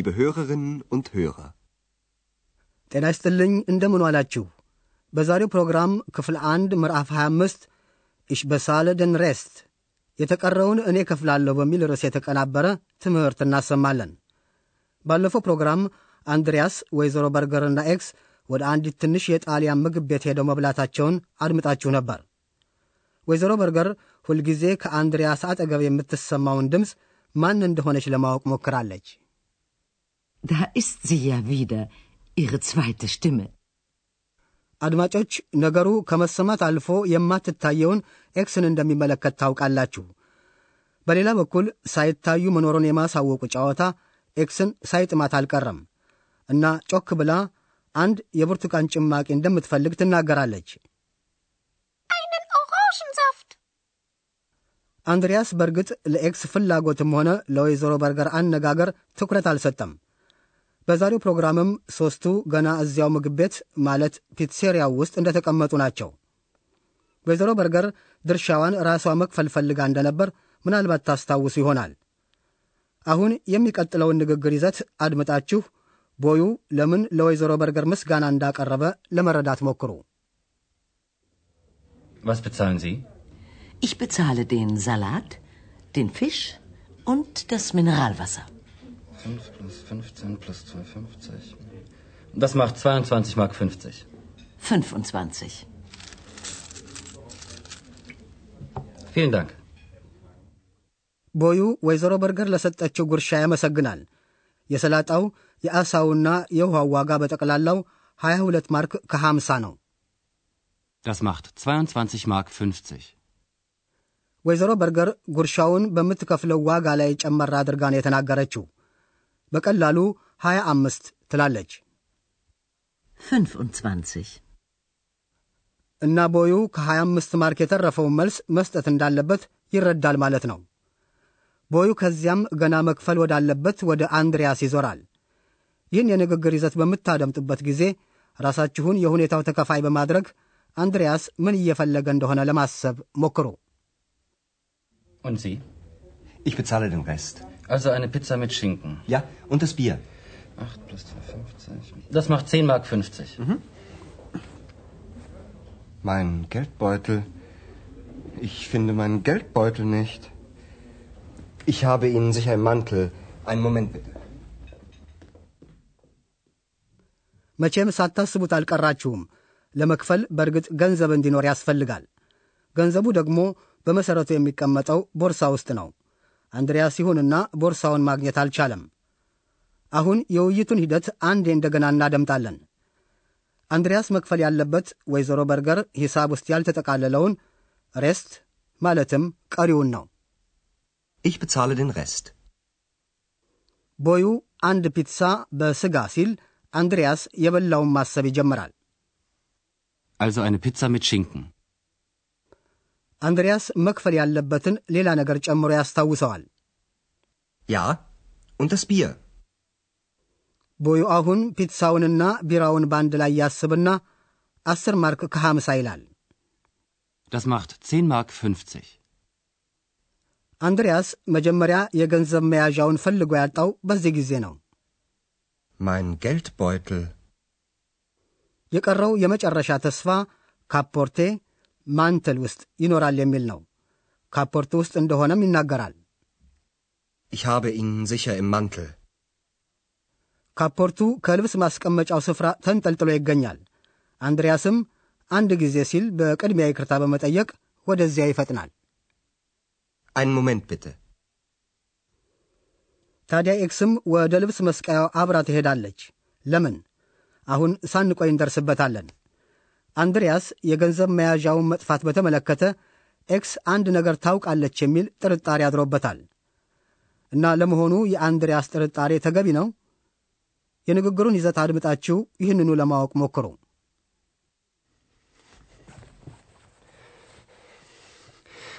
Liebe Hörerinnen und Hörer, ጤና ይስጥልኝ እንደምን ዋላችሁ። በዛሬው ፕሮግራም ክፍል አንድ ምዕራፍ 25 Ich den Rest የተቀረውን እኔ ከፍላለሁ በሚል ርዕስ የተቀናበረ ትምህርት እናሰማለን። ባለፈው ፕሮግራም አንድሪያስ ወይዘሮ በርገርና ኤክስ ወደ አንዲት ትንሽ የጣሊያን ምግብ ቤት ሄደው መብላታቸውን አድምጣችሁ ነበር። ወይዘሮ በርገር ሁልጊዜ ከአንድሪያስ አጠገብ የምትሰማውን ድምፅ ማን እንደሆነች ለማወቅ ሞክራለች። Da ist sie ja wieder, ihre zweite Stimme. አድማጮች ነገሩ ከመሰማት አልፎ የማትታየውን ኤክስን እንደሚመለከት ታውቃላችሁ። በሌላ በኩል ሳይታዩ መኖሩን የማሳወቁ ጨዋታ ኤክስን ሳይጥማት አልቀረም እና ጮክ ብላ አንድ የብርቱካን ጭማቂ እንደምትፈልግ ትናገራለች።. አንድሪያስ በእርግጥ ለኤክስ ፍላጎትም ሆነ ለወይዘሮ በርገር አነጋገር ትኩረት አልሰጠም። በዛሬው ፕሮግራምም ሦስቱ ገና እዚያው ምግብ ቤት ማለት ፒትሴሪያው ውስጥ እንደተቀመጡ ናቸው። ወይዘሮ በርገር ድርሻዋን ራሷ መክፈል ፈልጋ እንደነበር ምናልባት ታስታውሱ ይሆናል። አሁን የሚቀጥለውን ንግግር ይዘት አድምጣችሁ ቦዩ ለምን ለወይዘሮ በርገር ምስጋና እንዳቀረበ ለመረዳት ሞክሩ። Was bezahlen Sie? Ich bezahle den Salat, den Fisch und das Mineralwasser. 5 plus 15 plus 2,50. Das macht 22 Mark 50. 25. Vielen Dank. ቦዩ ወይዘሮ በርገር ለሰጠችው ጉርሻ ያመሰግናል። የሰላጣው የአሳውና የውሃው ዋጋ በጠቅላላው 22 ማርክ ከ50 ነው። Das macht 22 Mark 50. ወይዘሮ በርገር ጉርሻውን በምትከፍለው ዋጋ ላይ ጨመር አድርጋ ነው የተናገረችው። በቀላሉ 25 ትላለች 25. እና ቦዩ ከ25 ማርክ የተረፈውን መልስ መስጠት እንዳለበት ይረዳል ማለት ነው። ቦዩ ከዚያም ገና መክፈል ወዳለበት ወደ አንድሪያስ ይዞራል። ይህን የንግግር ይዘት በምታደምጡበት ጊዜ ራሳችሁን የሁኔታው ተከፋይ በማድረግ አንድሪያስ ምን እየፈለገ እንደሆነ ለማሰብ ሞክሩ። Und Sie? ich bezahle den Rest. Also eine Pizza mit Schinken. Ja, und das Bier. 8 plus 2,50. Das macht 10 Mark 50. Mein Geldbeutel. Ich finde meinen Geldbeutel nicht. Ich habe Ihnen sicher im Mantel. Einen Moment bitte. መቼም ሳታስቡት አልቀራችሁም። ለመክፈል በእርግጥ ገንዘብ እንዲኖር ያስፈልጋል። ገንዘቡ ደግሞ በመሠረቱ የሚቀመጠው ቦርሳ ውስጥ ነው። አንድሪያስ ይሁንና ቦርሳውን ማግኘት አልቻለም። አሁን የውይይቱን ሂደት አንዴ እንደገና እናደምጣለን። አንድሪያስ መክፈል ያለበት ወይዘሮ በርገር ሂሳብ ውስጥ ያልተጠቃለለውን ሬስት ማለትም ቀሪውን ነው። Ich bezahle den Rest. ቦዩ አንድ ፒትሳ በሥጋ ሲል አንድሪያስ የበላውን ማሰብ ይጀምራል። Also eine Pizza mit Schinken. አንድሪያስ መክፈል ያለበትን ሌላ ነገር ጨምሮ ያስታውሰዋል። Ja, und das Bier. ቦዩ አሁን ፒትሳውንና ቢራውን በአንድ ላይ ያስብና አስር ማርክ ከሐምሳ ይላል። Das macht 10 Mark 50. አንድሪያስ መጀመሪያ የገንዘብ መያዣውን ፈልጎ ያጣው በዚህ ጊዜ ነው። Mein Geldbeutel. የቀረው የመጨረሻ ተስፋ ካፖርቴ ማንትል ውስጥ ይኖራል የሚል ነው። ካፖርት ውስጥ እንደሆነም ይናገራል። Ich habe ihn sicher im Mantel. ካፖርቱ ከልብስ ማስቀመጫው ስፍራ ተንጠልጥሎ ይገኛል። አንድሪያስም አንድ ጊዜ ሲል በቅድሚያ ይቅርታ በመጠየቅ ወደዚያ ይፈጥናል። Einen Moment bitte. ታዲያ ኤክስም ወደ ልብስ መስቀያው አብራ ትሄዳለች። ለምን? አሁን ሳንቆይ እንደርስበታለን። አንድሪያስ የገንዘብ መያዣውን መጥፋት በተመለከተ ኤክስ አንድ ነገር ታውቃለች የሚል ጥርጣሬ አድሮበታል። እና ለመሆኑ የአንድሪያስ ጥርጣሬ ተገቢ ነው? የንግግሩን ይዘት አድምጣችሁ ይህንኑ ለማወቅ ሞክሩ።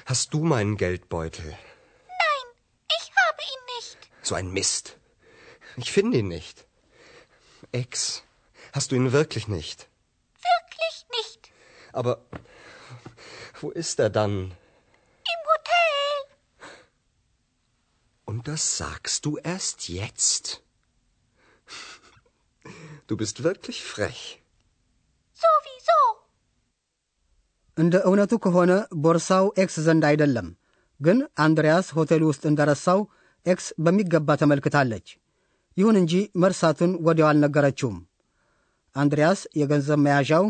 Hast du meinen Geldbeutel? Nein, ich habe ihn nicht. So ein Mist. Ich finde ihn nicht. Ex, hast du ihn wirklich nicht? Wirklich nicht. Aber wo ist er dann? Im Hotel. Und das sagst du erst jetzt? Du bist wirklich frech. Sowieso. እንደ እውነቱ ከሆነ ቦርሳው ኤክስ ዘንድ አይደለም፣ ግን አንድሪያስ ሆቴል ውስጥ እንደረሳው ኤክስ በሚገባ ተመልክታለች። ይሁን እንጂ መርሳቱን ወዲያው አልነገረችውም። አንድሪያስ የገንዘብ መያዣው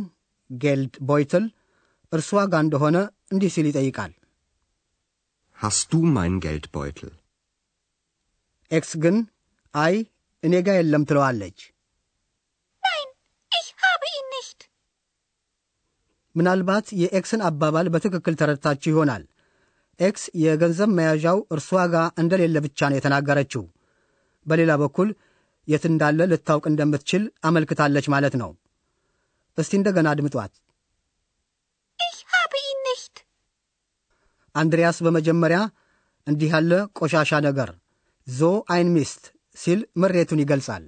Geldbeutel እርሷ ጋር እንደሆነ እንዲህ ሲል ይጠይቃል። Hast du meinen Geldbeutel? ኤክስ ግን አይ እኔ ጋ የለም ትለዋለች።. ምናልባት የኤክስን አባባል በትክክል ተረድታችሁ ይሆናል። ኤክስ የገንዘብ መያዣው እርሷ ጋር እንደሌለ ብቻ ነው የተናገረችው። በሌላ በኩል የት እንዳለ ልታውቅ እንደምትችል አመልክታለች ማለት ነው። እስቲ እንደገና አድምጧት። Ich habe ihn nicht. አንድሪያስ በመጀመሪያ እንዲህ ያለ ቆሻሻ ነገር so ein Mist ሲል ምሬቱን ይገልጻል።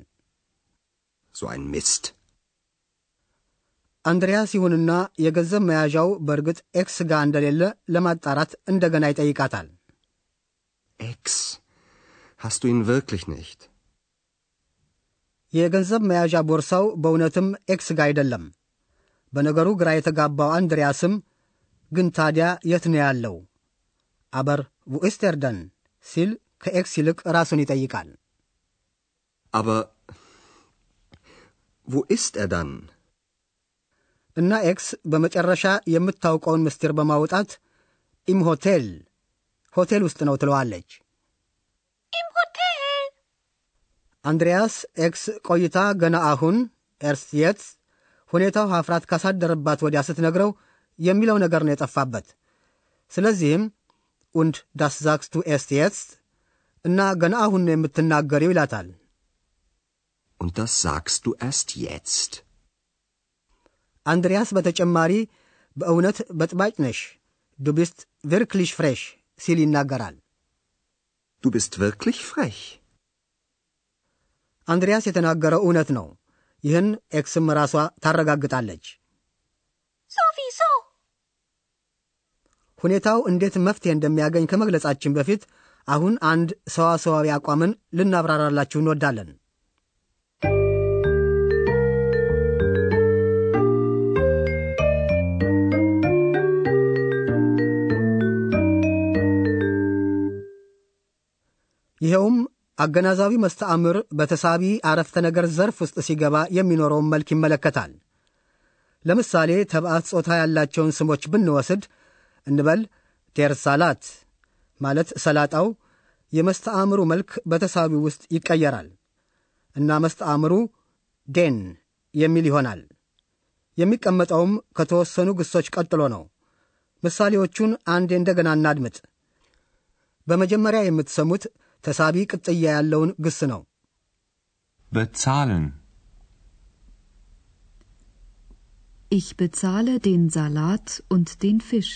So ein Mist. አንድሪያስ ይሁንና የገንዘብ መያዣው በእርግጥ ኤክስ ጋር እንደሌለ ለማጣራት እንደገና ይጠይቃታል። Ex, hast du ihn wirklich nicht? የገንዘብ መያዣ ቦርሳው በእውነትም ኤክስ ጋር አይደለም። በነገሩ ግራ የተጋባው አንድሪያስም ግን ታዲያ የት ነው ያለው? aber wo ist er dann ሲል ከኤክስ ይልቅ ራሱን ይጠይቃል። Aber wo ist er dann? እና ኤክስ በመጨረሻ የምታውቀውን ምስጢር በማውጣት im Hotel ሆቴል ውስጥ ነው ትለዋለች። Im Hotel. አንድሪያስ ኤክስ ቆይታ ገና አሁን erst jetzt ሁኔታው ሀፍራት ካሳደረባት ወዲያ ስትነግረው የሚለው ነገር ነው የጠፋበት። ስለዚህም und das sagst du erst jetzt እና ገና አሁን ነው የምትናገሪው ይላታል። Und das sagst du erst jetzt? አንድሪያስ በተጨማሪ በእውነት በጥባጭ ነሽ du bist wirklich frech ሲል ይናገራል። Du bist wirklich frech. አንድሪያስ የተናገረው እውነት ነው። ይህን ኤክስም ራሷ ታረጋግጣለች። Sowieso. ሁኔታው እንዴት መፍትሄ እንደሚያገኝ ከመግለጻችን በፊት አሁን አንድ ሰዋሰዋዊ አቋምን ልናብራራላችሁ እንወዳለን። ይኸውም አገናዛዊ መስተአምር በተሳቢ አረፍተ ነገር ዘርፍ ውስጥ ሲገባ የሚኖረውን መልክ ይመለከታል። ለምሳሌ ተባዕት ጾታ ያላቸውን ስሞች ብንወስድ እንበል der Salat ማለት ሰላጣው የመስተአምሩ መልክ በተሳቢው ውስጥ ይቀየራል እና መስተአምሩ den የሚል ይሆናል። የሚቀመጠውም ከተወሰኑ ግሶች ቀጥሎ ነው። ምሳሌዎቹን አንዴ እንደገና እናድምጥ። በመጀመሪያ የምትሰሙት ተሳቢ ቅጥያ ያለውን ግስ ነው። Bezahlen. Ich bezahle den Salat und den Fisch.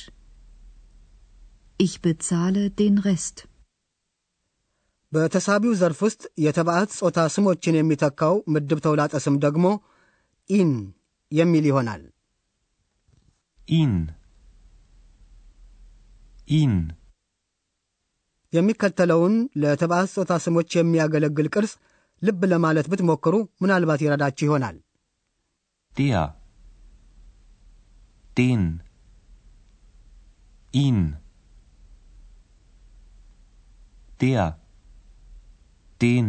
Ich bezahle den Rest. በተሳቢው ዘርፍ ውስጥ የተባዕት ጾታ ስሞችን የሚተካው ምድብ ተውላጠ ስም ደግሞ ኢን የሚል ይሆናል። Ihn. Ihn. የሚከተለውን ለተባዕት ጾታ ስሞች የሚያገለግል ቅርጽ ልብ ለማለት ብትሞክሩ ምናልባት ይረዳችሁ ይሆናል። Der. Den. Ihn. Der. Den.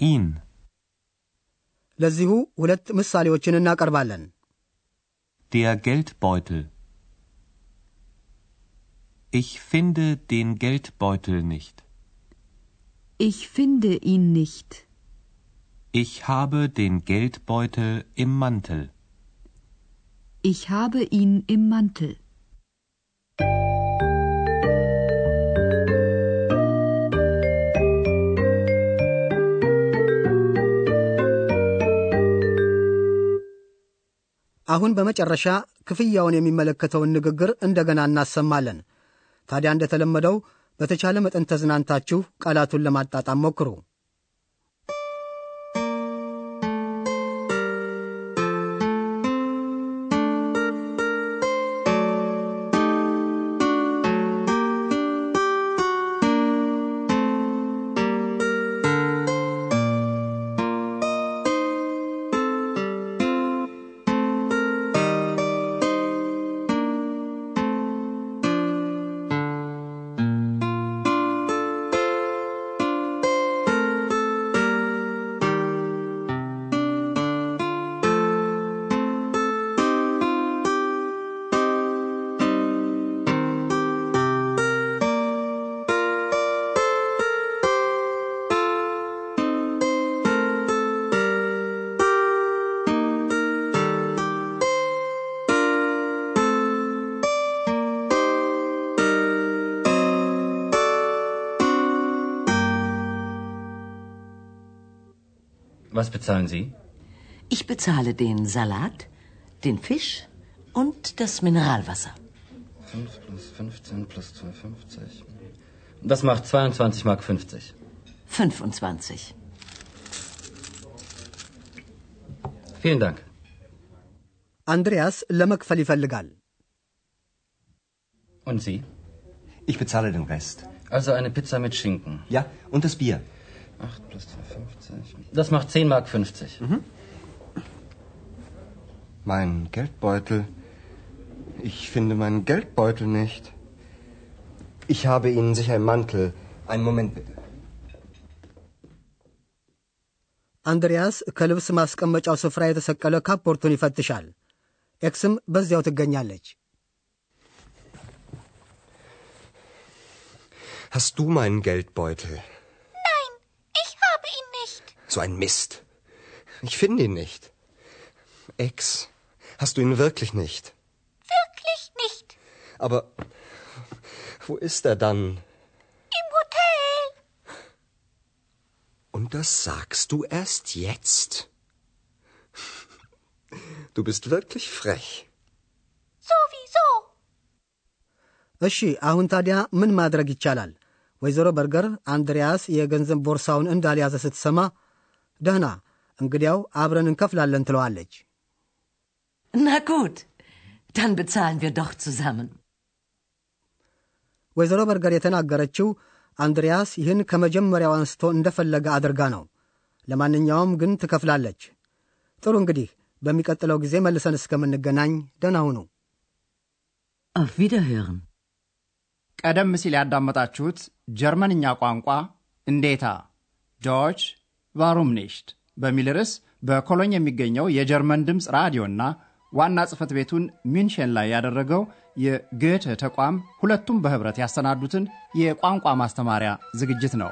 Ihn. ለዚሁ ሁለት ምሳሌዎችን እናቀርባለን። Der Geldbeutel. Ich finde den Geldbeutel nicht. Ich finde ihn nicht. Ich habe den Geldbeutel im Mantel. Ich habe ihn im Mantel. አሁን በመጨረሻ ክፍያውን የሚመለከተውን ንግግር እንደገና እናሰማለን። ታዲያ እንደተለመደው በተቻለ መጠን ተዝናንታችሁ ቃላቱን ለማጣጣም ሞክሩ። Was bezahlen Sie? Ich bezahle den Salat, den Fisch und das Mineralwasser. 5 plus 15 plus 2,50. Das macht 22 Mark 50. 25. Vielen Dank. Andreas Lamakfali Fallegal. Und Sie? Ich bezahle den Rest. Also eine Pizza mit Schinken. Ja, und das Bier. 8 plus 2,50. Das macht 10 Mark 50. Mein Geldbeutel. Ich finde meinen Geldbeutel nicht. Ich habe Ihnen sicher einen Mantel. Einen Moment bitte. አንድሪያስ ከልብስ ማስቀመጫው ስፍራ የተሰቀለ ካፖርቱን ይፈትሻል። ኤክስም በዚያው ትገኛለች። Hast du meinen Geldbeutel? So ein Mist. Ich finde ihn nicht. Ex, hast du ihn wirklich nicht? Wirklich nicht. Aber wo ist er dann? Im Hotel. Und das sagst du erst jetzt? Du bist wirklich frech. Sowieso. እሺ አሁን ታዲያ ምን ማድረግ ይቻላል? ወይዘሮ በርገር አንድሪያስ የገንዘብ ቦርሳውን እንዳልያዘ ስትሰማ ደህና እንግዲያው አብረን እንከፍላለን ትለዋለች። Na gut, dann bezahlen wir doch zusammen. ወይዘሮ በርገር የተናገረችው አንድሪያስ ይህን ከመጀመሪያው አንስቶ እንደፈለገ አድርጋ ነው። ለማንኛውም ግን ትከፍላለች። ጥሩ እንግዲህ በሚቀጥለው ጊዜ መልሰን እስከምንገናኝ ደህና ሁኑ። Auf Wiederhören. ቀደም ሲል ያዳመጣችሁት ጀርመንኛ ቋንቋ እንዴታ Deutsch warum nicht በሚል ርዕስ በኮሎኝ የሚገኘው የጀርመን ድምፅ ራዲዮና ዋና ጽሕፈት ቤቱን ሙንሽን ላይ ያደረገው የ Goethe ተቋም ሁለቱም በኅብረት ያሰናዱትን የቋንቋ ማስተማሪያ ዝግጅት ነው።